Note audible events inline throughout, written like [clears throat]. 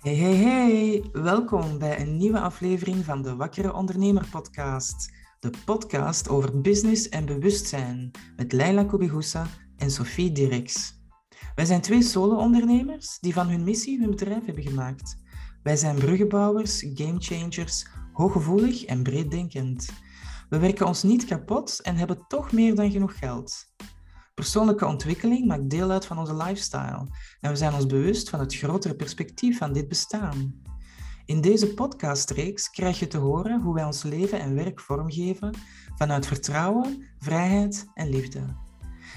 Hey, hey, hey! Welkom bij een nieuwe aflevering van de Wakkere Ondernemer Podcast. De podcast over business en bewustzijn met Leila Kobigusa en Sophie Dirks. Wij zijn twee solo-ondernemers die van hun missie hun bedrijf hebben gemaakt. Wij zijn bruggenbouwers, gamechangers, hooggevoelig en breeddenkend. We werken ons niet kapot en hebben toch meer dan genoeg geld. Persoonlijke ontwikkeling maakt deel uit van onze lifestyle en we zijn ons bewust van het grotere perspectief van dit bestaan. In deze podcastreeks krijg je te horen hoe wij ons leven en werk vormgeven vanuit vertrouwen, vrijheid en liefde.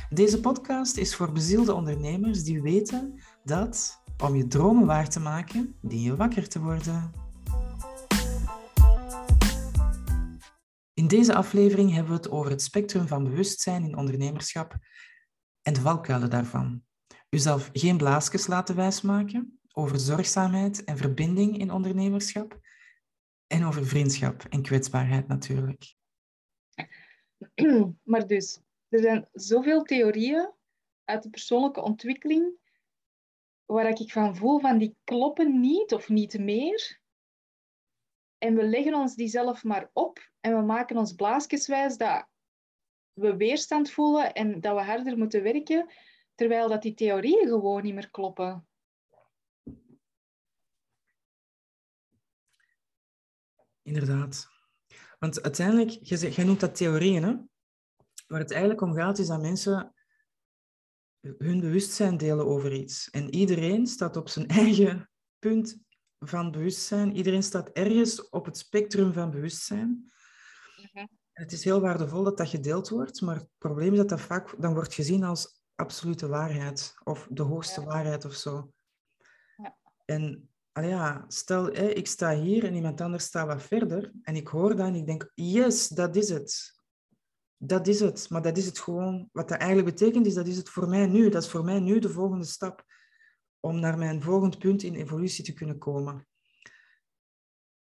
Deze podcast is voor bezielde ondernemers die weten dat om je dromen waar te maken, dien je wakker te worden. In deze aflevering hebben we het over het spectrum van bewustzijn in ondernemerschap en de valkuilen daarvan. Uzelf geen blaasjes laten wijsmaken over zorgzaamheid en verbinding in ondernemerschap en over vriendschap en kwetsbaarheid natuurlijk. [clears throat] Maar dus, er zijn zoveel theorieën uit de persoonlijke ontwikkeling waar ik van voel van die kloppen niet of niet meer. En we leggen ons die zelf maar op en we maken ons blaasjeswijs dat we weerstand voelen en dat we harder moeten werken, terwijl dat die theorieën gewoon niet meer kloppen. Inderdaad. Want uiteindelijk, jij noemt dat theorieën, hè? waar het eigenlijk om gaat, is dat mensen hun bewustzijn delen over iets. En iedereen staat op zijn [laughs] eigen punt van bewustzijn. Iedereen staat ergens op het spectrum van bewustzijn. Het is heel waardevol dat dat gedeeld wordt, maar het probleem is dat dat vaak dan wordt gezien als absolute waarheid of de hoogste waarheid of zo. Ja. En ja, stel, ik sta hier en iemand anders staat wat verder en ik hoor dat en ik denk, yes, dat is het. Dat is het. Maar dat is het gewoon. Wat dat eigenlijk betekent, is dat is het voor mij nu. Dat is voor mij nu de volgende stap om naar mijn volgend punt in evolutie te kunnen komen.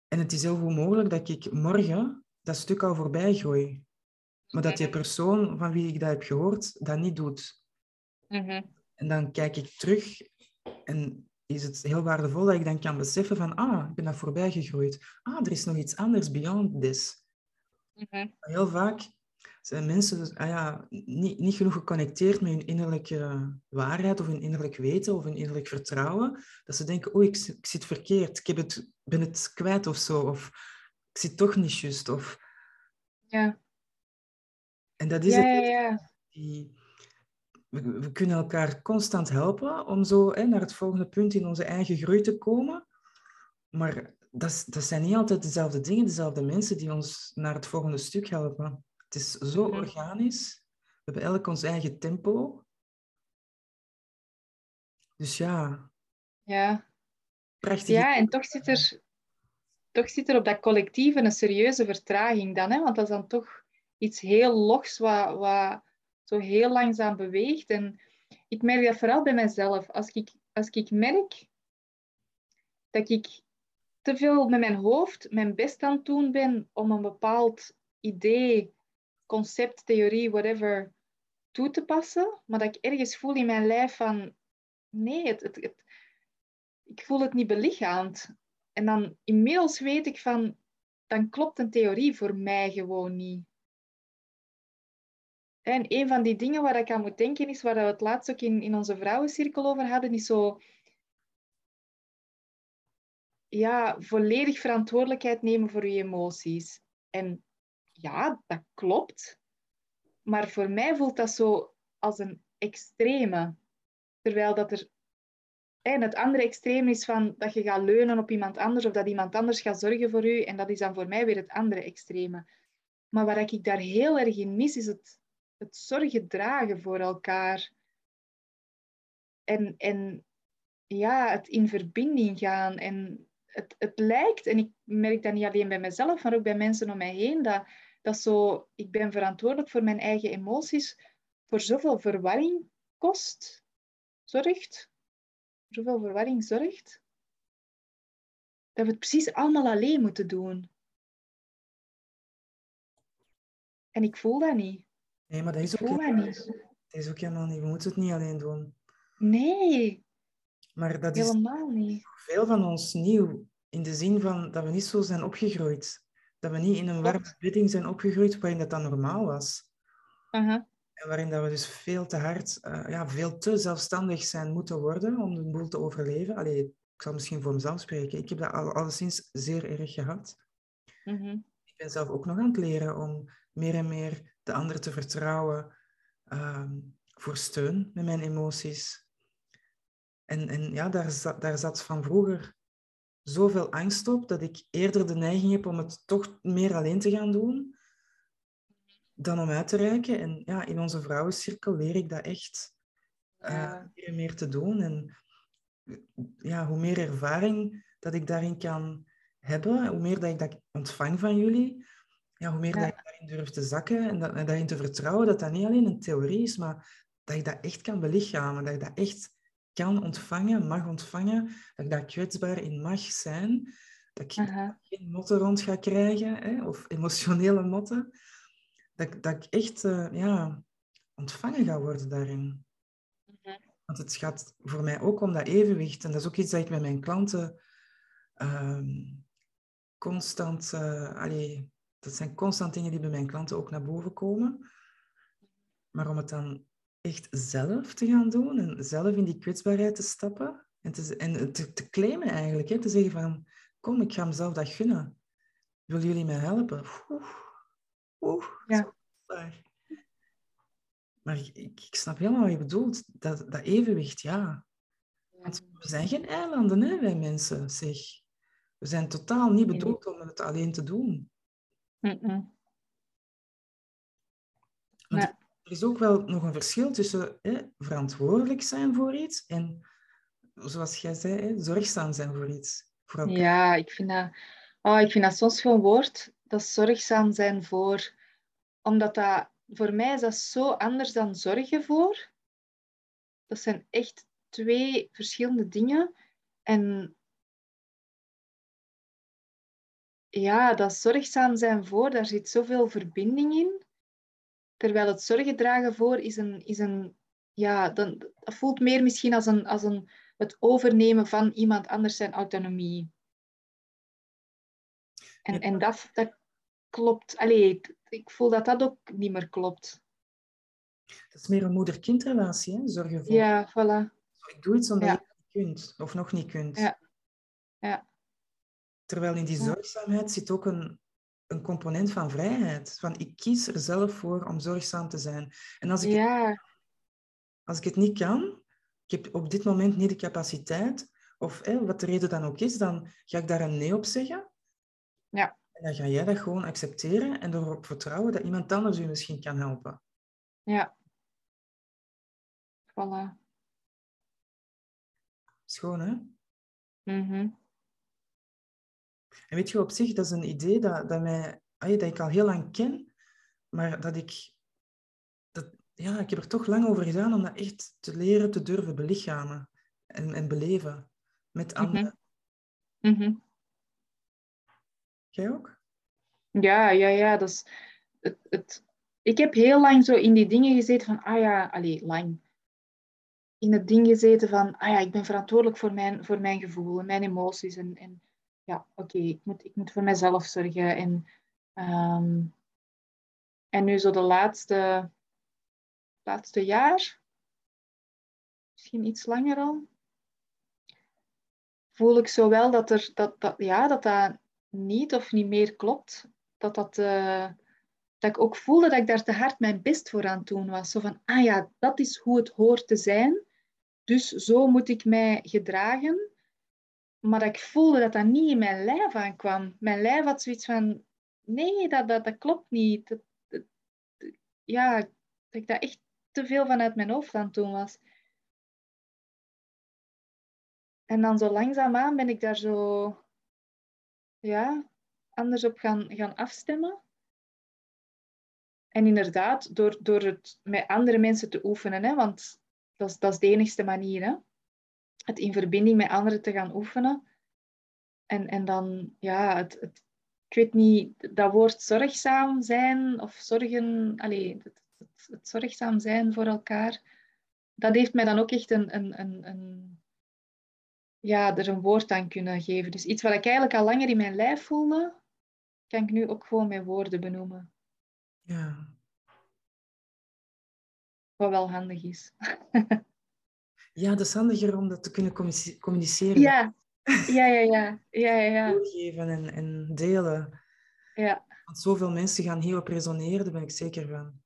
En het is heel goed mogelijk dat ik morgen dat stuk al voorbij gooi. Maar dat die persoon van wie ik dat heb gehoord, dat niet doet. Mhm. En dan kijk ik terug en is het heel waardevol dat ik dan kan beseffen van, ah, ik ben dat voorbij gegroeid. Ah, er is nog iets anders beyond this. Mhm. Heel vaak zijn mensen dus, ah ja, niet, niet genoeg geconnecteerd met hun innerlijke waarheid of hun innerlijk weten of hun innerlijk vertrouwen. Dat ze denken, oh, ik, ik zit verkeerd, ik heb het, ben het kwijt of zo. Of ik zit toch niet juist. Of... Ja. En dat is het. Ja, Die, we, we, kunnen elkaar constant helpen om zo hè, naar het volgende punt in onze eigen groei te komen. Maar dat, dat zijn niet altijd dezelfde dingen, dezelfde mensen die ons naar het volgende stuk helpen. Het is zo mhm. organisch. We hebben elk ons eigen tempo. Dus ja. Ja. Prachtig. Ja, en toch zit er, toch zit er op dat collectief een serieuze vertraging dan. Hè? Want dat is dan toch iets heel logs wat, wat zo heel langzaam beweegt. En ik merk dat vooral bij mezelf. Als ik, als ik merk dat ik te veel met mijn hoofd mijn best aan het doen ben om een bepaald idee, concept, theorie, whatever, toe te passen, maar dat ik ergens voel in mijn lijf van nee, het, het, ik voel het niet belichaamd. En dan inmiddels weet ik van, dan klopt een theorie voor mij gewoon niet. En een van die dingen waar ik aan moet denken is, waar we het laatst ook in, in onze vrouwencirkel over hadden, is zo ja, volledig verantwoordelijkheid nemen voor je emoties. En ja, dat klopt. Maar voor mij voelt dat zo als een extreme. Terwijl dat er en het andere extreem is van dat je gaat leunen op iemand anders of dat iemand anders gaat zorgen voor u. En dat is dan voor mij weer het andere extreme. Maar waar ik daar heel erg in mis, is het, het zorgen dragen voor elkaar. En, en ja, het in verbinding gaan. En het, het lijkt, en ik merk dat niet alleen bij mezelf, maar ook bij mensen om mij heen, dat, dat zo, ik ben verantwoordelijk voor mijn eigen emoties, voor zoveel verwarring kost, zorgt zoveel verwarring zorgt, dat we het precies allemaal alleen moeten doen. En ik voel dat niet. Nee, maar dat is, ook, niet. dat is ook helemaal niet. We moeten het niet alleen doen. Nee. Maar dat Helemaal is niet. veel van ons nieuw. In de zin van dat we niet zo zijn opgegroeid. Dat we niet in een warme bedding zijn opgegroeid waarin dat dan normaal was. Uh En waarin dat we dus veel te hard, uh, ja, veel te zelfstandig zijn moeten worden om de boel te overleven. Allee, ik zal misschien voor mezelf spreken. Ik heb dat al, alleszins zeer erg gehad. Mhm. Ik ben zelf ook nog aan het leren om meer en meer de ander te vertrouwen ehm, voor steun met mijn emoties. En, en ja, daar, zat, daar zat van vroeger zoveel angst op dat ik eerder de neiging heb om het toch meer alleen te gaan doen dan om uit te reiken. En ja, in onze vrouwencirkel leer ik dat echt uh, meer en meer te doen. En ja, hoe meer ervaring dat ik daarin kan hebben, hoe meer dat ik dat ontvang van jullie, ja, hoe meer dat ik daarin durf te zakken en, dat, en daarin te vertrouwen dat dat niet alleen een theorie is, maar dat ik dat echt kan belichamen, dat ik dat echt kan ontvangen, mag ontvangen, dat ik daar kwetsbaar in mag zijn, dat ik geen motten rond ga krijgen, hè, of emotionele motten, dat, dat ik echt uh, ja, ontvangen ga worden daarin. Mhm. Want het gaat voor mij ook om dat evenwicht. En dat is ook iets dat ik met mijn klanten uh, constant... Uh, allee, dat zijn constant dingen die bij mijn klanten ook naar boven komen. Maar om het dan echt zelf te gaan doen en zelf in die kwetsbaarheid te stappen en te, en te, te claimen eigenlijk, hè, te zeggen van kom, ik ga mezelf dat gunnen. Willen jullie mij helpen? Oeh, oeh, ja. Maar ik, ik, snap helemaal wat je bedoelt. Dat, dat evenwicht, ja. Want we zijn geen eilanden, hè, wij mensen, zeg. We zijn totaal niet bedoeld om het alleen te doen. er is ook wel nog een verschil tussen hè, verantwoordelijk zijn voor iets en, zoals jij zei, hè, zorgzaam zijn voor iets. Voor ja, ik vind, dat, oh, ik vind dat soms gewoon woord, dat zorgzaam zijn voor. Omdat dat, voor mij is dat zo anders dan zorgen voor. Dat zijn echt twee verschillende dingen. En ja, dat zorgzaam zijn voor, daar zit zoveel verbinding in. Terwijl het zorgen dragen voor is een, is een ja, dan, dat voelt meer misschien als, een, als een, het overnemen van iemand anders zijn autonomie. En, en dat, dat klopt. Allee, ik voel dat dat ook niet meer klopt. Dat is meer een moeder-kindrelatie, hè? zorgen voor. Ja, voilà. Ik doe iets omdat je het niet kunt, of nog niet kunt. Ja. ja. Terwijl in die zorgzaamheid zit ook een, een component van vrijheid. Van ik kies er zelf voor om zorgzaam te zijn. En als ik, ja. het, als ik het niet kan, ik heb op dit moment niet de capaciteit, of wat de reden dan ook is, dan ga ik daar een nee op zeggen. Ja. En dan ga jij dat gewoon accepteren en erop vertrouwen dat iemand anders je misschien kan helpen. Ja. Voilà. Schoon, hè? Mhm. En weet je, op zich, dat is een idee dat, dat, mij, dat ik al heel lang ken, maar dat ik... Dat, ja, ik heb er toch lang over gedaan om dat echt te leren, te durven belichamen en, en beleven met anderen. Mhm. Jij ook? Ja, ja, ja. Dat is het, het, ik heb heel lang zo in die dingen gezeten van, ah ja, allee, lang. In het ding gezeten van, ah ja, ik ben verantwoordelijk voor mijn, voor mijn gevoel en mijn emoties. En, en ja, oké, ik, moet, ik moet voor mezelf zorgen. En, ehm, en nu zo de laatste, laatste jaar, misschien iets langer al, voel ik zo wel dat er, dat, dat, ja, dat, dat niet of niet meer klopt. Dat, dat, uh, dat ik ook voelde dat ik daar te hard mijn best voor aan het doen was. Zo van, ah ja, dat is hoe het hoort te zijn. Dus zo moet ik mij gedragen. Maar dat ik voelde dat dat niet in mijn lijf aankwam. Mijn lijf had zoiets van, nee, dat, dat, klopt niet. Dat, ja, dat ik dat echt te veel vanuit mijn hoofd aan het doen was. En dan zo langzaamaan ben ik daar zo ja, anders op gaan, gaan afstemmen. En inderdaad, door, door het met andere mensen te oefenen, hè, want dat is, dat is de enigste manier. Hè? Het in verbinding met anderen te gaan oefenen. En, en dan, ja, het, het, ik weet niet, dat woord zorgzaam zijn of zorgen, allez, het, het, zorgzaam zijn voor elkaar, dat heeft mij dan ook echt een, een, een, een ja, er een woord aan kunnen geven. Dus iets wat ik eigenlijk al langer in mijn lijf voelde, kan ik nu ook gewoon met woorden benoemen. Ja. Wat wel handig is. [laughs] ja, dat is handiger om dat te kunnen communiceren. Ja, ja, ja, ja. ja, ja. Doorgeven en, en delen. Ja. Want zoveel mensen gaan hierop resoneren, daar ben ik zeker van.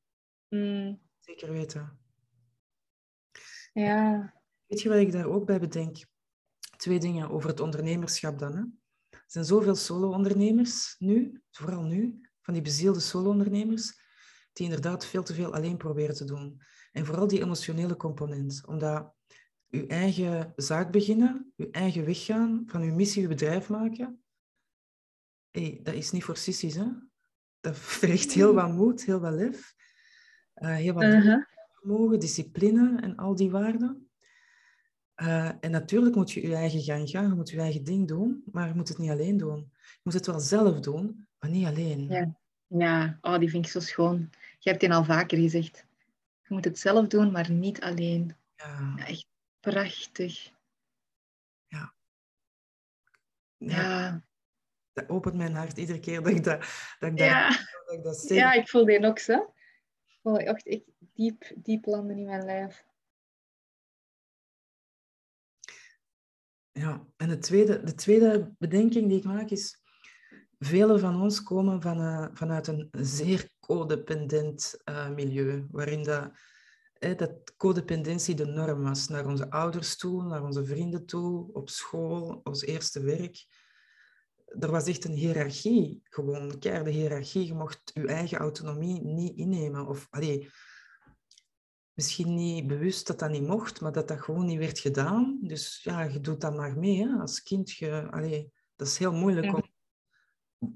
Mm. Zeker weten. Ja. Weet je wat ik daar ook bij bedenk? Twee dingen over het ondernemerschap dan. Hè? Er zijn zoveel solo-ondernemers nu, vooral nu, van die bezielde solo-ondernemers, die inderdaad veel te veel alleen proberen te doen. En vooral die emotionele component. Omdat je eigen zaak beginnen, je eigen weg gaan, van je missie je bedrijf maken, hey, dat is niet voor sissies. Hè? Dat vergt heel wat moed, heel wat lef, uh, heel wat uh vermogen, discipline en al die waarden. Uh, en natuurlijk moet je je eigen gang gaan, je moet je eigen ding doen, maar je moet het niet alleen doen. Je moet het wel zelf doen, maar niet alleen. Ja, ja. Oh, die vind ik zo schoon. Je hebt het al vaker gezegd. Je moet het zelf doen, maar niet alleen. Ja. ja echt prachtig. Ja. ja. ja. Dat opent mijn hart iedere keer dat ik dat, dat, ik ja. dat, ik dat zeg. Ja, ik voel die ook zo. Ik voel echt, echt diep, diep landen in mijn lijf. Ja, en de tweede, de tweede bedenking die ik maak is... Velen van ons komen van, uh, vanuit een zeer codependent uh, milieu, waarin dat, eh, dat codependentie de norm was. Naar onze ouders toe, naar onze vrienden toe, op school, ons eerste werk. Er was echt een hiërarchie, gewoon een keiharde hiërarchie. Je mocht je eigen autonomie niet innemen. Of, allee, misschien niet bewust dat dat niet mocht, maar dat dat gewoon niet werd gedaan. Dus ja, je doet dat maar mee. Hè? Als kind, je, allee, dat is heel moeilijk om,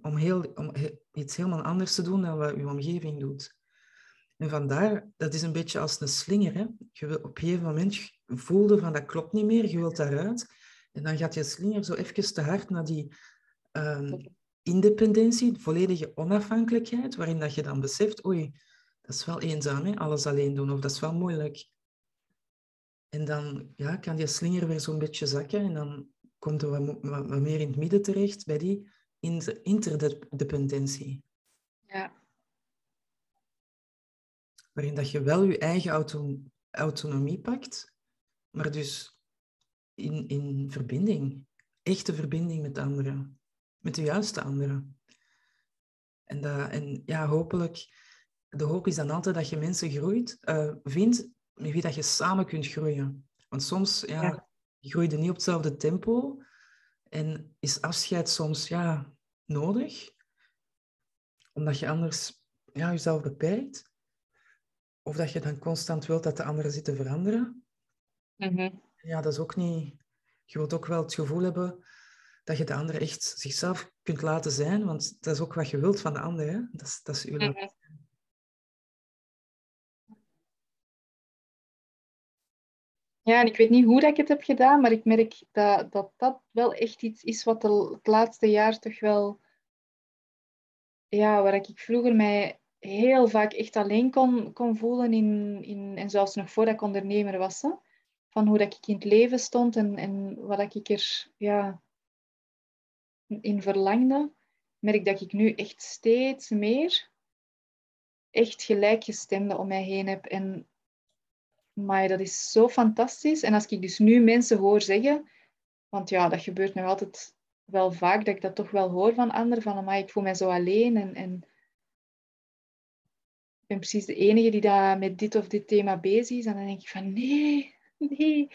om, heel, om iets helemaal anders te doen dan wat je omgeving doet. En vandaar, dat is een beetje als een slinger. Hè? Je wil, op een gegeven moment voelde van dat klopt niet meer, je wilt daaruit. En dan gaat je slinger zo even te hard naar die um, independentie, volledige onafhankelijkheid, waarin dat je dan beseft, oei, dat is wel eenzaam, hè? alles alleen doen, of dat is wel moeilijk. En dan ja, kan die slinger weer zo'n beetje zakken en dan komt er wat, wat, meer in het midden terecht bij die interdependentie. Ja. Waarin dat je wel je eigen auto autonomie pakt, maar dus in, in verbinding, echte verbinding met anderen, met de juiste anderen. En, dat, en ja, hopelijk de hoop is dan altijd dat je mensen groeit, uh, vindt met wie dat je samen kunt groeien. Want soms ja, je niet op hetzelfde tempo en is afscheid soms ja, nodig, omdat je anders ja, jezelf beperkt. Of dat je dan constant wilt dat de anderen zitten veranderen. Mm -hmm. Ja, dat is ook niet... Je wilt ook wel het gevoel hebben dat je de ander echt zichzelf kunt laten zijn, want dat is ook wat je wilt van de ander. Hè? Dat, is, dat is uw mm -hmm. Ja, en ik weet niet hoe dat ik het heb gedaan, maar ik merk dat dat, dat wel echt iets is wat het laatste jaar toch wel... Ja, waar ik vroeger mij heel vaak echt alleen kon, kon voelen, in, in, en zelfs nog voordat ik ondernemer was. Van hoe dat ik in het leven stond en, en wat ik er ja, in verlangde, merk dat ik nu echt steeds meer echt gelijkgestemde om mij heen heb. En maar dat is zo fantastisch. En als ik dus nu mensen hoor zeggen, want ja, dat gebeurt nog altijd wel vaak, dat ik dat toch wel hoor van anderen, van maar ik voel mij zo alleen en, en ik ben precies de enige die daar met dit of dit thema bezig is. En dan denk ik van nee, nee,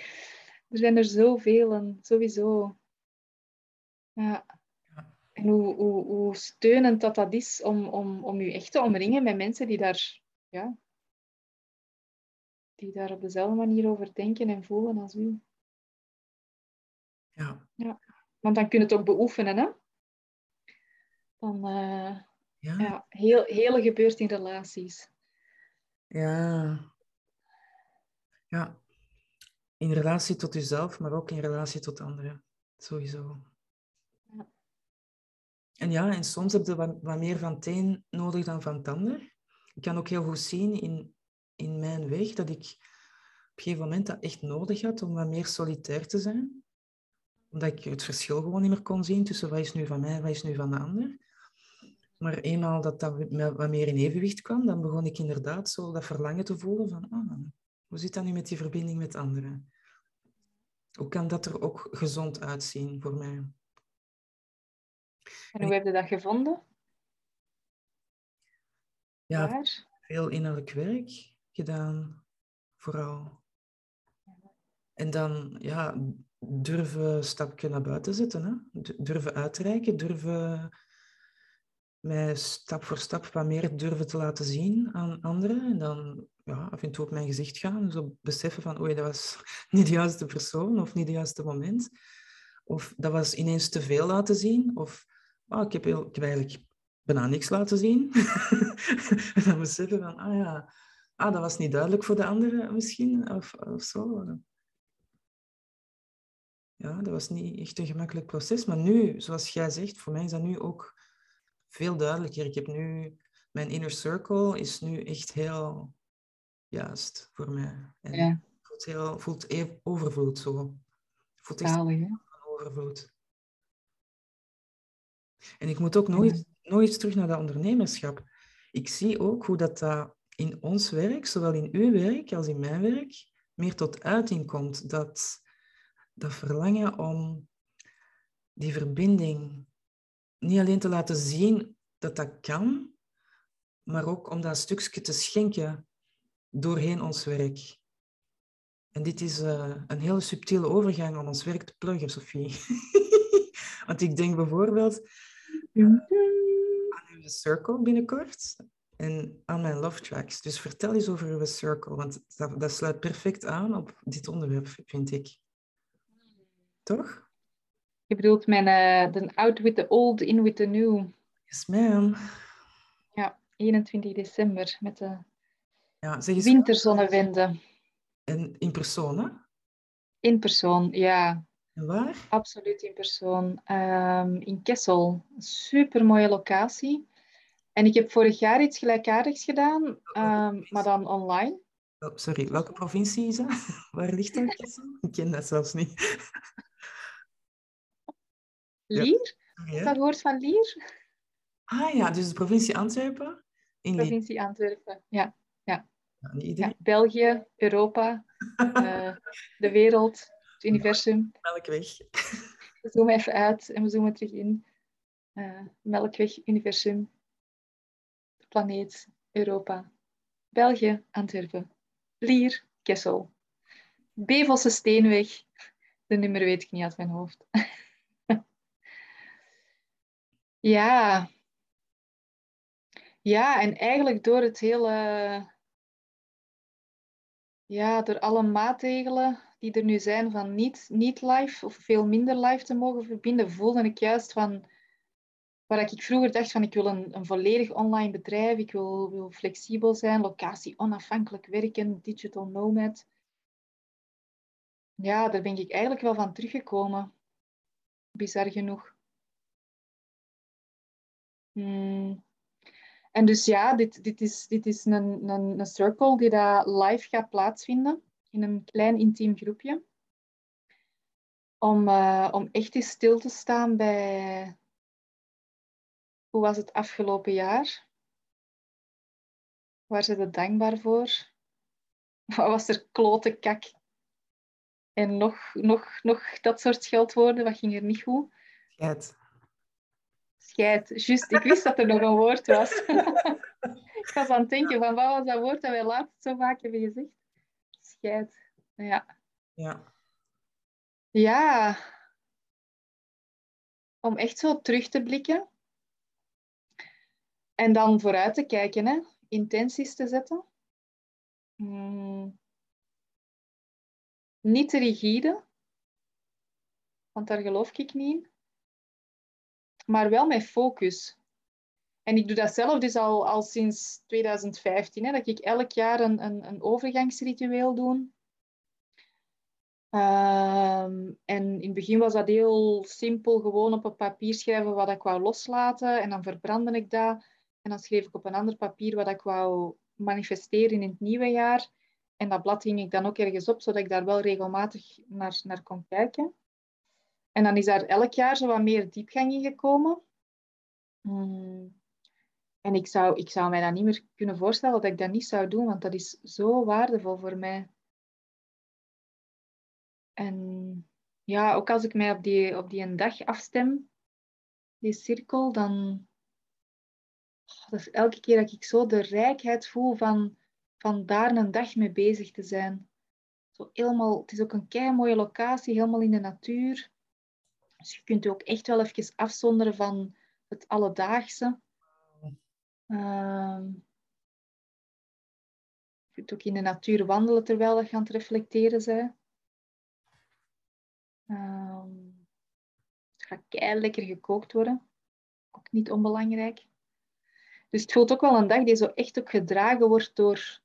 er zijn er zoveel en sowieso. En hoe, hoe, hoe steunend dat dat is om, om, om je echt te omringen met mensen die daar ja, die daar op dezelfde manier over denken en voelen als u. Ja. ja. Want dan kun je het ook beoefenen, hè? Dan, uh, ja. ja, heel, hele gebeurt in relaties. Ja. Ja. In relatie tot jezelf, maar ook in relatie tot anderen. Sowieso. Ja. En ja, en soms heb je wat, wat meer van het een nodig dan van het ander. Ik kan ook heel goed zien in in mijn weg dat ik op een gegeven moment dat echt nodig had om wat meer solitair te zijn. Omdat ik het verschil gewoon niet meer kon zien tussen wat is nu van mij, wat is nu van de ander. Maar eenmaal dat dat wat meer in evenwicht kwam, dan begon ik inderdaad zo dat verlangen te voelen van, ah, hoe zit dat nu met die verbinding met anderen? Hoe kan dat er ook gezond uitzien voor mij? En hoe heb je dat gevonden? Ja, veel innerlijk werk gedaan, vooral. En dan ja, durven stapje naar buiten zetten. Hè? Durven uitreiken, durven mij stap voor stap wat meer durven te laten zien aan anderen. En dan ja, af en toe op mijn gezicht gaan. Zo beseffen van, oei, dat was [laughs] niet de juiste persoon of niet het juiste moment. Of dat was ineens te veel laten zien. Of oh, ik, heb heel, ik heb eigenlijk bijna niks laten zien. [laughs] en dan beseffen van, ah ja, ah, dat was niet duidelijk voor de anderen misschien. Of, of zo. Ja, dat was niet echt een gemakkelijk proces. Maar nu, zoals jij zegt, voor mij is dat nu ook veel duidelijker. Ik heb nu... Mijn inner circle is nu echt heel juist voor mij. En ja. voelt, heel, voelt even overvloed zo. Voelt echt Zalig, overvloed. En ik moet ook nooit, nooit terug naar dat ondernemerschap. Ik zie ook hoe dat, dat in ons werk, zowel in uw werk als in mijn werk, meer tot uiting komt. Dat, dat verlangen om die verbinding niet alleen te laten zien dat dat kan, maar ook om dat stukje te schenken doorheen ons werk. En dit is uh, een hele subtiele overgang om ons werk te pluggen, Sophie. [laughs] Want ik denk bijvoorbeeld aan uw circle binnenkort en aan mijn love tracks. Dus vertel eens over uw circle, want dat, dat sluit perfect aan op dit onderwerp, vind ik. Toch? Je bedoelt mijn uh, de out with the old, in with the new. Yes, ma'am. Ja, 21 december met de ja, zeg winterzonnewende. En in persoon, hè? In persoon, ja. En waar? Absoluut in persoon. Um, in Kessel. Super mooie locatie. En ik heb vorig jaar iets gelijkaardigs gedaan, um, maar dan online. Oh, sorry, welke provincie is dat? [laughs] Waar ligt dat? ik ken dat zelfs niet. Lier? Ja. dat woord van Lier? Ah ja, dus de provincie Antwerpen? In provincie Antwerpen, ja. ja. ja België, Europa, uh, [laughs] de wereld, het universum. Melkweg. We zoomen even uit en we zoomen terug in. Uh, Melkweg, universum, planeet, Europa. België, Antwerpen. Lier, Kessel. Bevelse Steenweg. De nummer weet ik niet uit mijn hoofd. [laughs] Ja. Ja, en eigenlijk door het hele... Ja, door alle maatregelen die er nu zijn van niet, niet live of veel minder live te mogen verbinden, voelde ik juist van waar ik vroeger dacht van ik wil een, een volledig online bedrijf, ik wil, wil flexibel zijn, locatie onafhankelijk werken, digital nomad. Ja, daar ben ik eigenlijk wel van teruggekomen. Bizar genoeg. Hmm. En dus ja, dit, dit is, dit is een, een, een circle die daar live gaat plaatsvinden in een klein intiem groepje. Om, uh, om echt eens stil te staan bij hoe was het afgelopen jaar? Waar zijn we dankbaar voor? [laughs] Wat was er klote kak? En nog, nog, nog dat soort scheldwoorden, wat ging er niet goed? Scheid. Scheid. Juist, ik wist dat er nog een woord was. [laughs] ik was aan het denken van wat was dat woord dat wij laatst zo vaak hebben gezegd? Scheid. Ja. Ja. Ja. Om echt zo terug te blikken. En dan vooruit te kijken, hè. intenties te zetten. Hmm. Niet te rigide, want daar geloof ik niet in maar wel met focus. En ik doe dat zelf dus al, al sinds 2015, hè, dat ik elk jaar een, een, een overgangsritueel doe. Um, en in het begin was dat heel simpel, gewoon op een papier schrijven wat ik wou loslaten. En dan verbrandde ik dat. En dan schreef ik op een ander papier wat ik wou manifesteren in het nieuwe jaar. En dat blad hing ik dan ook ergens op, zodat ik daar wel regelmatig naar, naar kon kijken. En dan is daar elk jaar zo wat meer diepgang in gekomen. Hmm. En ik zou, ik zou mij dat niet meer kunnen voorstellen dat ik dat niet zou doen, want dat is zo waardevol voor mij. En ja, ook als ik mij op die, op die een dag afstem, die cirkel, dan... Oh, dat elke keer dat ik zo de rijkheid voel van, van daar een dag mee bezig te zijn. Zo helemaal, het is ook een kei mooie locatie, helemaal in de natuur. Dus je kunt je ook echt wel even afzonderen van het alledaagse. Uh, je kunt ook in de natuur wandelen terwijl je het reflecteren bent. Uh, het gaat kei lekker gekookt worden. Ook niet onbelangrijk. Dus het voelt ook wel een dag die zo echt ook gedragen wordt door,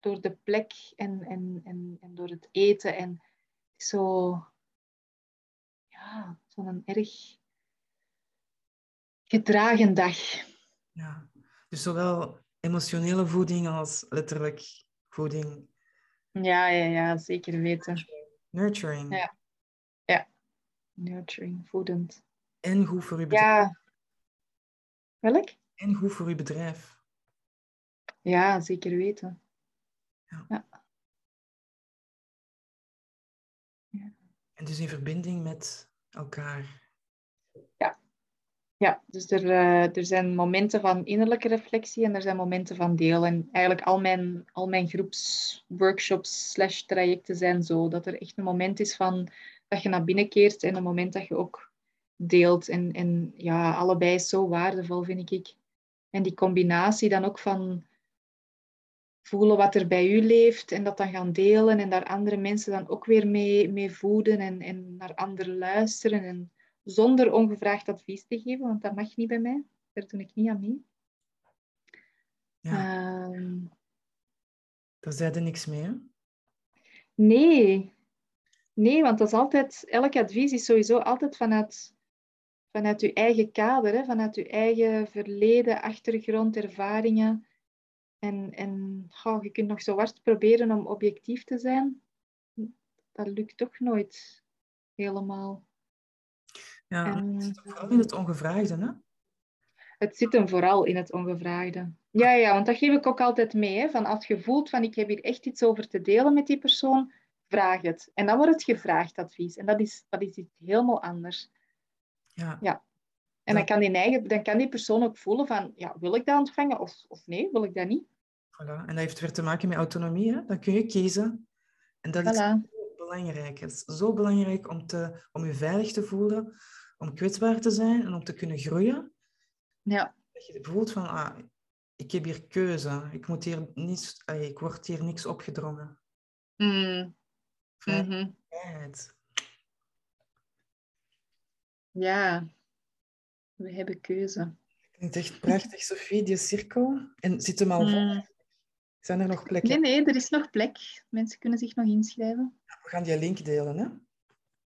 door de plek en, en, en, en door het eten. En zo, ja, zo'n erg gedragen dag. Ja, dus zowel emotionele voeding als letterlijk voeding. Ja, ja, ja zeker weten. Nurturing. Ja, ja. nurturing, voedend. En goed voor uw bedrijf. Ja. Welk? En goed voor uw bedrijf. Ja, zeker weten. Ja. ja. En dus in verbinding met elkaar. Ja, ja, dus er, uh, er zijn momenten van innerlijke reflectie en er zijn momenten van deel. En eigenlijk al mijn, al mijn groepsworkshops slash trajecten zijn zo. Dat er echt een moment is van dat je naar binnen keert en een moment dat je ook deelt. En, en ja, allebei is zo waardevol, vind ik. En die combinatie dan ook van voelen wat er bij u leeft en dat dan gaan delen en daar andere mensen dan ook weer mee, mee voeden en, en naar anderen luisteren. En, zonder ongevraagd advies te geven, want dat mag niet bij mij. Daar doe ik niet aan mee. Ja. Uh, Daar zei er niks mee, hè? Nee. Nee, want dat is altijd... Elk advies is sowieso altijd vanuit, vanuit je eigen kader, hè? vanuit je eigen verleden, achtergrond, ervaringen. En, en oh, je kunt nog zo hard proberen om objectief te zijn. Dat lukt toch nooit helemaal. Ja, het zit vooral in het ongevraagde, hè? Het zit hem vooral in het ongevraagde. Ja, ja, want dat geef ik ook altijd mee. Hè, van als je voelt van ik heb hier echt iets over te delen met die persoon, vraag het. En dan wordt het gevraagd advies. En dat is, dat is iets helemaal anders. Ja. ja. En dan kan, die eigen, dan kan die persoon ook voelen van, ja, wil ik dat ontvangen of, of nee, wil ik dat niet? Voilà. En dat heeft weer te maken met autonomie. Hè? Dan kun je kiezen. En dat is is belangrijk. Het is zo belangrijk om, te, om je veilig te voelen, om kwetsbaar te zijn en om te kunnen groeien. Ja. Dat je voelt van, ah, ik heb hier keuze. Ik, moet hier niets, ik word hier niks opgedrongen. Mm. Vrijheid. Ja, we hebben keuze. Het echt prachtig, Sophie, die cirkel. En zit hem al mm. Zijn er nog plekken? Nee, nee, er is nog plek. Mensen kunnen zich nog inschrijven. We gaan die link delen, hè?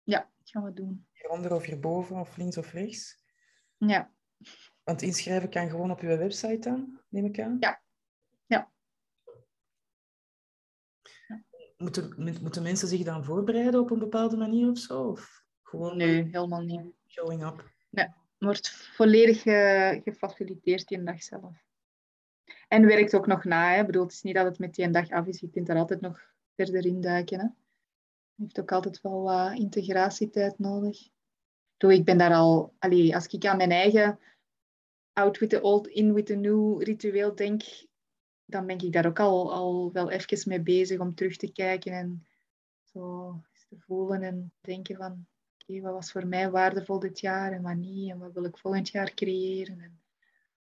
Ja, dat gaan we doen hieronder of hierboven, of links of rechts? Ja. Want inschrijven kan gewoon op uw website dan, neem ik aan? Ja. Ja. Moeten, moeten mensen zich dan voorbereiden op een bepaalde manier of zo? Of gewoon nee, helemaal niet. Showing up? Nee, wordt volledig gefaciliteerd die dag zelf. En werkt ook nog na. Hè. Ik bedoel, het is niet dat het met die dag af is. Je kunt er altijd nog verder in duiken. Hè heeft ook altijd wel wat integratietijd nodig. Ik ben daar al, allee, als ik aan mijn eigen out with the old, in with the new ritueel denk, dan ben ik daar ook al, al wel even mee bezig om terug te kijken en zo te voelen en denken van wat was voor mij waardevol dit jaar en wat niet en wat wil ik volgend jaar creëren. En,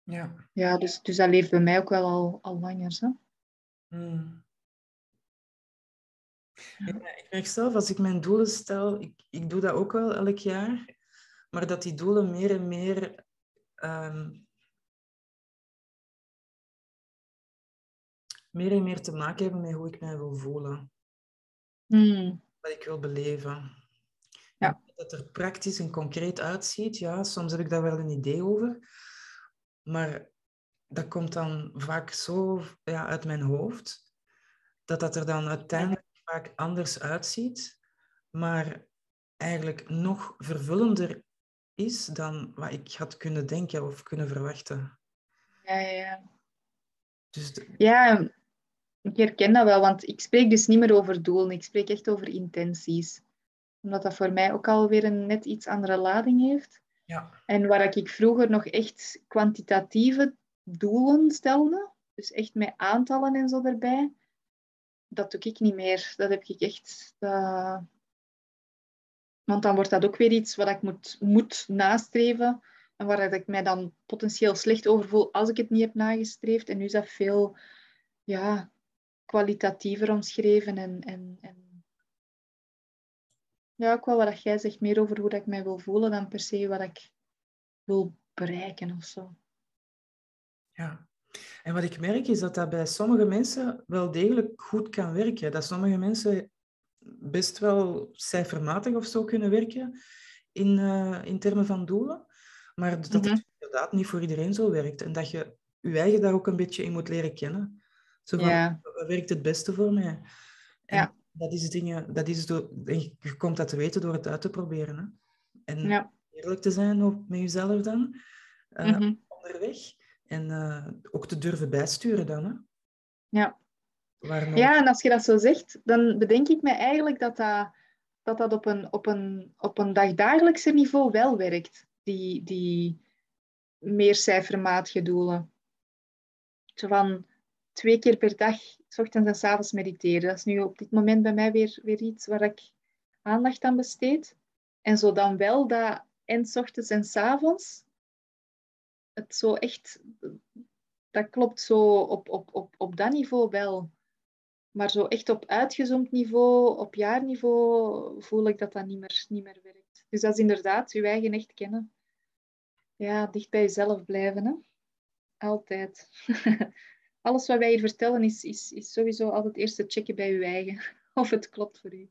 ja, ja dus, dus dat leeft bij mij ook wel al, al langer. Zo. Hmm. Ja, ik merk zelf, als ik mijn doelen stel, ik, ik doe dat ook wel elk jaar, maar dat die doelen meer en meer um, meer en meer te maken hebben met hoe ik mij wil voelen. Mm. Wat ik wil beleven. Ja. Dat er praktisch en concreet uitziet, ja, soms heb ik daar wel een idee over. Maar dat komt dan vaak zo ja, uit mijn hoofd, dat dat er dan uiteindelijk vaak anders uitziet. Maar eigenlijk nog vervullender is dan wat ik had kunnen denken of kunnen verwachten. Ja, ja. Dus Ja, ik herken dat wel, want ik spreek dus niet meer over doelen. Ik spreek echt over intenties. Omdat dat voor mij ook alweer een net iets andere lading heeft. Ja. En waar ik vroeger nog echt kwantitatieve doelen stelde, dus echt met aantallen en zo erbij, dat doe ik niet meer. Dat heb ik echt... Want dan wordt dat ook weer iets wat ik moet, moet nastreven en waar ik mij dan potentieel slecht over voel als ik het niet heb nagestreefd. En nu is dat veel ja, kwalitatiever omschreven en, en, en ja, ook wel wat jij zegt, meer over hoe dat ik mij wil voelen dan per se wat ik wil bereiken of zo. Ja, en wat ik merk is dat dat bij sommige mensen wel degelijk goed kan werken. Dat sommige mensen best wel cijfermatig of zo kunnen werken in, uh, in termen van doelen. Maar dat het mhm. inderdaad niet voor iedereen zo werkt. En dat je je eigen daar ook een beetje in moet leren kennen. Zo van, ja. wat werkt het beste voor mij? En ja. Dat is dingen, dat is door, je komt dat te weten door het uit te proberen. Hè? En ja. eerlijk te zijn ook met jezelf dan, uh, onderweg. En uh, ook te durven bijsturen dan. Hè? Ja. Ja, en als je dat zo zegt, dan bedenk ik me eigenlijk dat dat, dat, dat op, een, op, een, op een dagdagelijkse niveau wel werkt. Die, die meer cijfermatige doelen. Zo van twee keer per dag, s ochtends en s avonds mediteren. Dat is nu op dit moment bij mij weer, weer iets waar ik aandacht aan besteed. En zo dan wel dat en s ochtends en s avonds het zo echt, dat klopt zo op, op, op, op dat niveau wel. Maar zo echt op uitgezoomd niveau, op jaarniveau, voel ik dat dat niet meer, niet meer werkt. Dus dat is inderdaad je eigen echt kennen. Ja, dicht bij jezelf blijven. Hè? Altijd. [laughs] Alles wat wij hier vertellen is, is, is sowieso altijd eerst te checken bij je eigen. [laughs] Of het klopt voor u.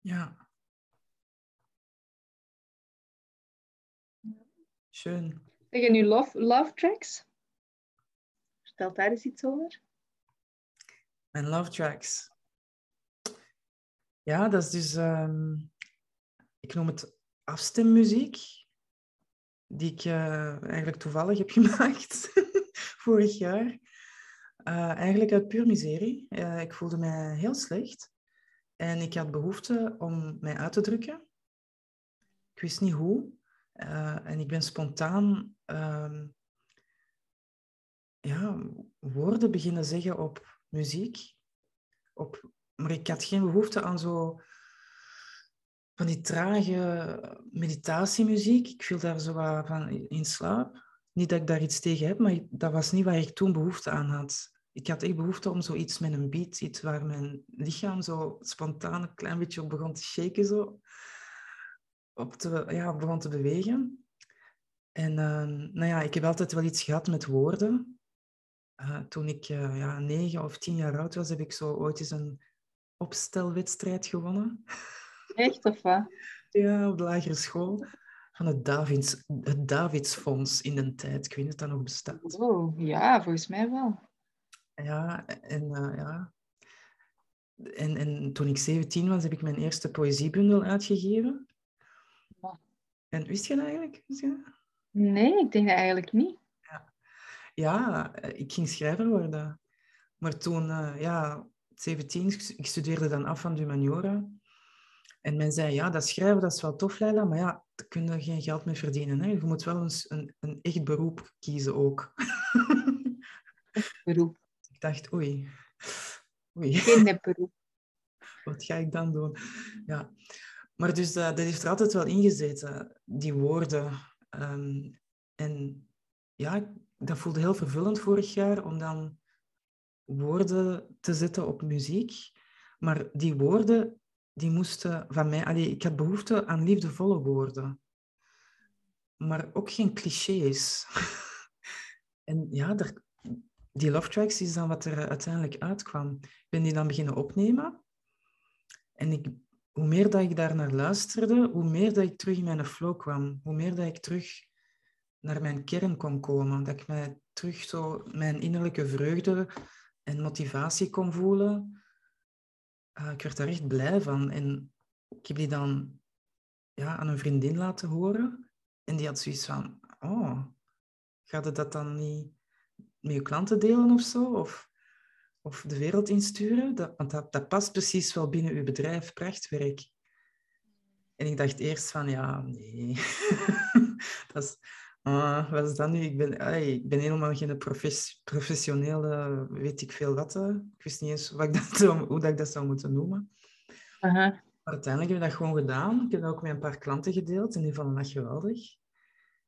Ja. Schön. Zeg je nu love, love tracks? Vertel daar eens iets over. Mijn love tracks. Ja, dat is dus, um, ik noem het afstemmuziek, die ik uh, eigenlijk toevallig heb [laughs] gemaakt vorig jaar. Uh, eigenlijk uit puur miserie. Uh, ik voelde mij heel slecht en ik had behoefte om mij uit te drukken. Ik wist niet hoe. en ik ben spontaan um, ja, woorden beginnen zeggen op muziek. Op, maar ik had geen behoefte aan zo van die trage meditatiemuziek. Ik viel daar zo van in slaap. Niet dat ik daar iets tegen heb, maar dat was niet waar ik toen behoefte aan had. Ik had echt behoefte om zoiets met een beat, iets waar mijn lichaam zo spontaan een klein beetje op begon te shaken, zo. Op te, ja, begon te bewegen. En uh, nou ja, ik heb altijd wel iets gehad met woorden. Uh, toen ik uh, ja, negen of tien jaar oud was, heb ik zo ooit eens een opstelwedstrijd gewonnen. Echt of wat? ja, op de lagere school. Van het, Davids, het Davidsfonds in de tijd. Ik weet niet of dat nog bestaat. Oh, ja, volgens mij wel. Ja, en uh, ja. En, en toen ik 17 was, heb ik mijn eerste poëziebundel uitgegeven. En wist je dat eigenlijk? Nee, ik denk dat eigenlijk niet ja, eh, ik ging schrijver worden. Maar toen, uh, ja, 17, ik studeerde dan af van de humaniora. En men zei, ja, dat schrijven dat is wel tof, Leila, maar ja, daar kun je geen geld mee verdienen. Hè? Je moet wel eens een, een echt beroep kiezen ook. [laughs] beroep. Ik dacht, oei. oei. Geen beroep. [laughs] Wat ga ik dan doen? Ja. Maar dus uh, dat heeft er altijd wel ingezeten, die woorden. Um, en ja, dat voelde heel vervullend vorig jaar om dan woorden te zetten op muziek. Maar die woorden, die moesten van mij... Ik had behoefte aan liefdevolle woorden. Maar ook geen clichés. [laughs] en ja, die love tracks is dan wat er uiteindelijk uitkwam. Ik ben die dan beginnen opnemen. En ik, hoe meer dat ik daar naar luisterde, hoe meer dat ik terug in mijn flow kwam. Hoe meer dat ik terug naar mijn kern kon komen. Dat ik mij terug zo mijn innerlijke vreugde en motivatie kon voelen. Uh, ik werd daar echt blij van. En ik heb die dan ja, aan een vriendin laten horen. En die had zoiets van, oh, gaat het dat dan niet met je klanten delen of zo? Of, of de wereld insturen? Dat, want dat, dat past precies wel binnen uw bedrijf, prachtwerk. En ik dacht eerst van, ja, nee. [laughs] dat is, uh, wat is dat nu? Ik ben, ik ben helemaal geen professionele, weet ik veel wat. Ik wist niet eens wat ik [laughs] dat, hoe dat ik dat zou moeten noemen. Uh -huh. Maar uiteindelijk heb ik dat gewoon gedaan. Ik heb dat ook met een paar klanten gedeeld en die vonden dat geweldig.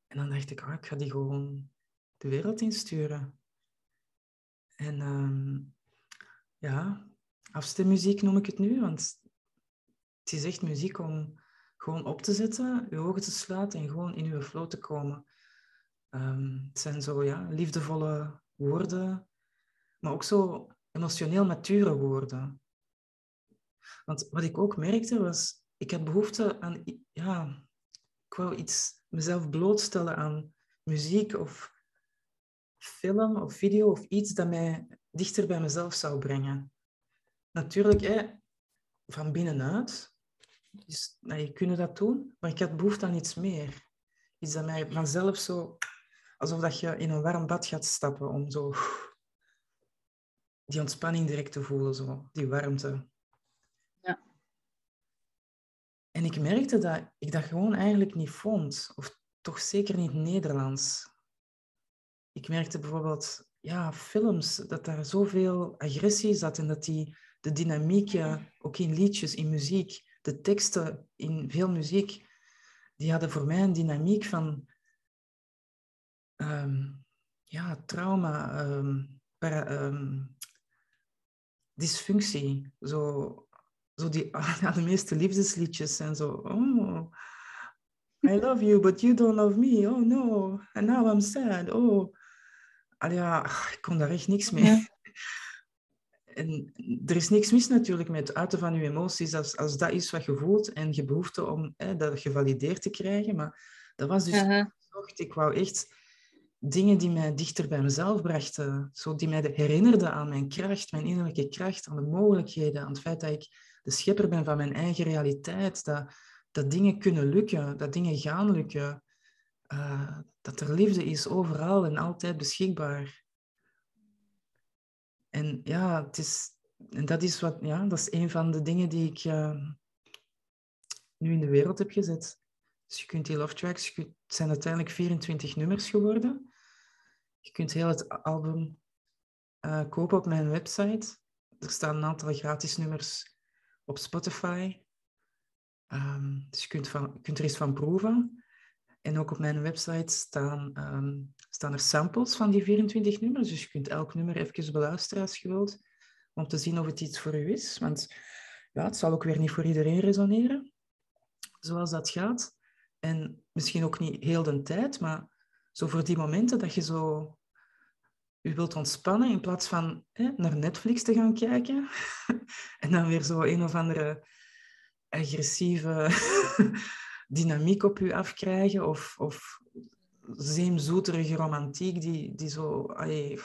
En dan dacht ik, oh, ik ga die gewoon de wereld insturen. En um, ja, afstemmuziek noem ik het nu, want het is echt muziek om gewoon op te zetten, je ogen te sluiten en gewoon in je flow te komen. Um, het zijn zo ja, liefdevolle woorden, maar ook zo emotioneel mature woorden. Want wat ik ook merkte was, ik had behoefte aan, ja, ik wou iets, mezelf blootstellen aan muziek of film of video of iets dat mij dichter bij mezelf zou brengen. Natuurlijk, hè, van binnenuit, nou, je kunt dat doen, maar ik had behoefte aan iets meer. Iets dat mij vanzelf zo, alsof dat je in een warm bad gaat stappen, om zo die ontspanning direct te voelen, zo, die warmte. Ja. En ik merkte dat ik dat gewoon eigenlijk niet vond, of toch zeker niet Nederlands. Ik merkte bijvoorbeeld, ja, films, dat daar zoveel agressie zat en dat die, de dynamiek, ja, ook in liedjes, in muziek, de teksten in veel muziek, die hadden voor mij een dynamiek van um, ja, trauma, um, para, dysfunctie. Zo, zo die, [laughs] ja, de meeste liefdesliedjes zijn zo... Oh, I love you, but you don't love me. Oh no, and now I'm sad. Oh. Ja, ik kon daar echt niks mee. [laughs] En er is niks mis natuurlijk met het uiten van je emoties als, als dat is wat je voelt en je behoefte om hè, dat gevalideerd te krijgen. Maar dat was dus... Uh Ik wou echt dingen die mij dichter bij mezelf brachten. Zo die mij herinnerden aan mijn kracht, mijn innerlijke kracht, aan de mogelijkheden, aan het feit dat ik de schepper ben van mijn eigen realiteit. Dat, dat dingen kunnen lukken, dat dingen gaan lukken. Uh, dat er liefde is overal en altijd beschikbaar. En ja, het is, en dat, is wat, ja, dat is een van de dingen die ik uh, nu in de wereld heb gezet. Dus je kunt die love tracks, het zijn uiteindelijk 24 nummers geworden. Je kunt heel het album uh, kopen op mijn website. Er staan een aantal gratis nummers op Spotify. Um, dus je kunt, kunt er eens van proeven. En ook op mijn website staan, um, staan er samples van die 24 nummers. Dus je kunt elk nummer even beluisteren als je wilt, om te zien of het iets voor u is. Want ja, het zal ook weer niet voor iedereen resoneren, zoals dat gaat. En misschien ook niet heel de tijd, maar zo voor die momenten dat je zo je wilt ontspannen in plaats van hè, naar Netflix te gaan kijken [laughs] en dan weer zo een of andere agressieve [laughs] dynamiek op u afkrijgen of, of zeemzoeterige romantiek die, die zo allee,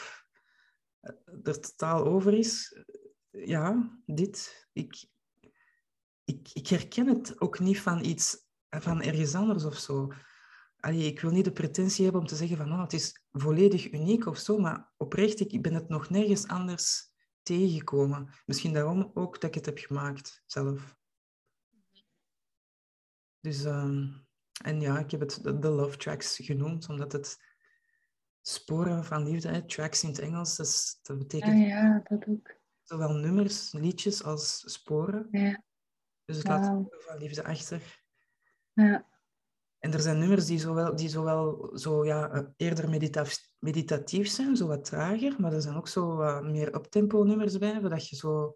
er totaal over is. Ja, dit. Ik, ik, ik herken het ook niet van iets van ergens anders of zo. Allee, ik wil niet de pretentie hebben om te zeggen van oh, het is volledig uniek of zo, maar oprecht, ik ben het nog nergens anders tegengekomen. Misschien daarom ook dat ik het heb gemaakt zelf. Dus, ehm, en ja, ik heb het de, love tracks genoemd, omdat het sporen van liefde, hè, tracks in het Engels, dus, dat betekent ah, ja, dat ook. zowel nummers, liedjes als sporen. Ja. Dus het laat sporen van liefde achter. Ja. En er zijn nummers die zowel, die zowel zo, ja, eh, eerder meditatief zijn, zo wat trager, maar er zijn ook zo wat meer uptempo nummers bij, zodat je zo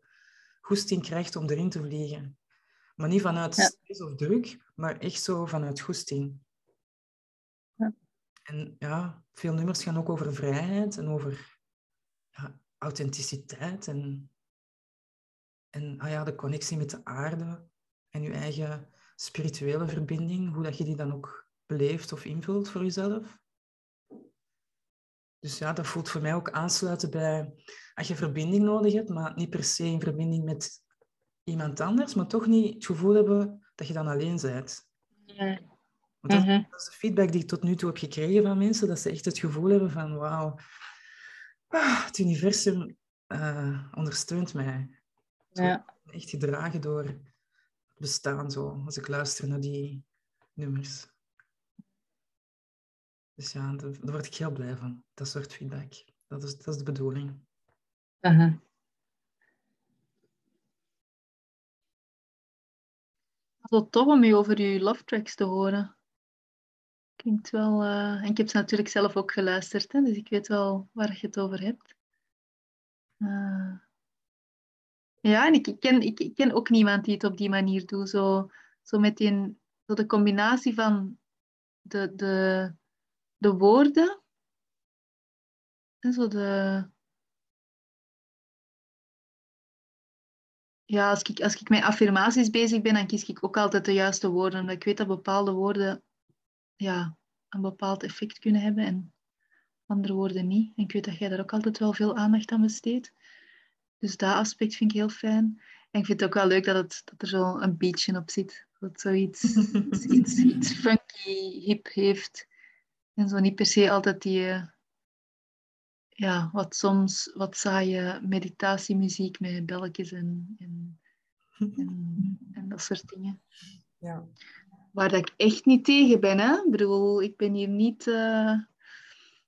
goesting krijgt om erin te vliegen. Maar niet vanuit stress of druk, maar echt zo vanuit goesting. Ja. En ja, veel nummers gaan ook over vrijheid en over ja, authenticiteit en, en ah ja, de connectie met de aarde en je eigen spirituele verbinding, hoe dat je die dan ook beleeft of invult voor jezelf. Dus ja, dat voelt voor mij ook aansluiten bij als je verbinding nodig hebt, maar niet per se in verbinding met iemand anders, maar toch niet het gevoel hebben dat je dan alleen bent. Want dat, mhm. dat, is de feedback die ik tot nu toe heb gekregen van mensen, dat ze echt het gevoel hebben van wauw, ah, het universum uh, ondersteunt mij. Ja. Echt gedragen door bestaan zo, als ik luister naar die nummers. Dus ja, daar, word ik heel blij van, dat soort feedback. Dat is, dat is de bedoeling. Uh -huh. Wat tof om je over je love tracks te horen. Klinkt wel... Uh, en ik heb ze natuurlijk zelf ook geluisterd, hè, dus ik weet wel waar je het over hebt. Uh, ja, en ik, ken, ik, ken ook niemand die het op die manier doet. Zo, zo met zo de combinatie van de, de, de woorden en zo de... Ja, als ik, als ik met affirmaties bezig ben, dan kies ik ook altijd de juiste woorden. Ik weet dat bepaalde woorden ja, een bepaald effect kunnen hebben en andere woorden niet. En ik weet dat jij daar ook altijd wel veel aandacht aan besteedt. Dus dat aspect vind ik heel fijn. En ik vind het ook wel leuk dat, het, dat er zo een beetje op zit. Dat het zoiets [laughs] iets, iets funky, hip heeft. En zo niet per se altijd die, eh, ja, wat soms wat saaie meditatiemuziek met belletjes en, en, en, en dat soort dingen. Ja. Waar dat ik echt niet tegen ben. Hè? Ik bedoel, ik ben hier niet, uh,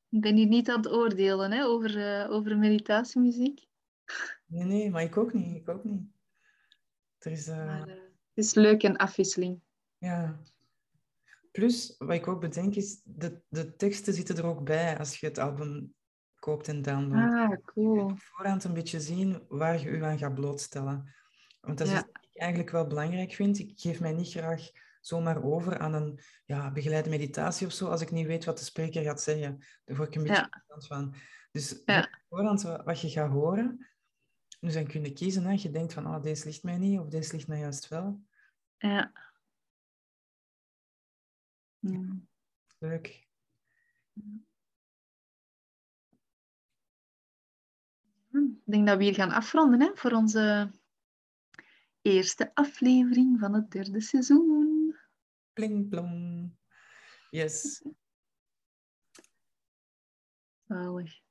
ben hier niet aan het oordelen hè, over, uh, over meditatiemuziek. Nee, nee, maar ik ook niet. Ik ook niet. Er is, uh... het is leuk en afwisseling. Ja. Plus, wat ik ook bedenk is, de, de teksten zitten er ook bij als je het album koopt en downloadt. Ah, cool. Je voorhand een beetje zien waar je je aan gaat blootstellen. Want dat is wat ik eigenlijk wel belangrijk vind. Ik geef mij niet graag zomaar over aan een ja, begeleide meditatie of zo, als ik niet weet wat de spreker gaat zeggen. Daar word ik een beetje ja. van. Dus ja. voorhand wat je gaat horen, dus dan kun je kiezen. Hè. Je denkt van, oh, deze ligt mij niet, of deze ligt mij juist wel. Ja. Leuk. Ik denk dat we hier gaan afronden hè, voor onze eerste aflevering van het derde seizoen. Pling plong. Yes. Zalig.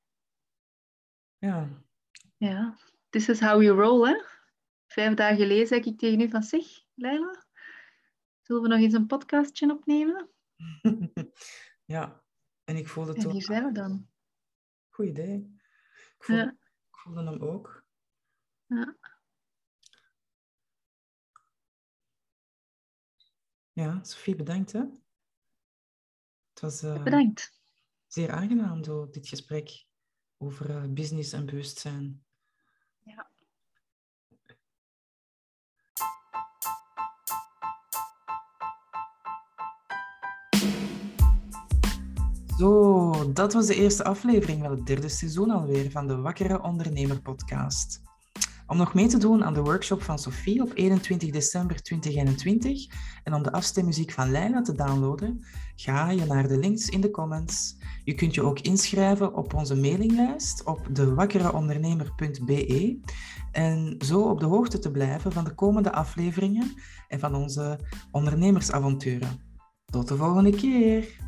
Ja. Ja. This is how we roll, hè? Vijf dagen geleden zei ik tegen u van, zeg, Leila, zullen we nog eens een podcastje opnemen? [laughs] ja, en ik voelde het En hier zijn we dan. Goed idee. Ik voelde, ja. ik voelde hem ook. Ja. Ja, Sophie, bedankt. Hè? Het was uh, bedankt. zeer aangenaam, door dit gesprek over uh, business en bewustzijn. Zo, dat was de eerste aflevering van het derde seizoen alweer van de Wakkere Ondernemer podcast. Om nog mee te doen aan de workshop van Sophie op 21 december 2021 en om de afstemmuziek van Leila te downloaden, ga je naar de links in de comments. Je kunt je ook inschrijven op onze mailinglijst op dewakkereondernemer.be en zo op de hoogte te blijven van de komende afleveringen en van onze ondernemersavonturen. Tot de volgende keer!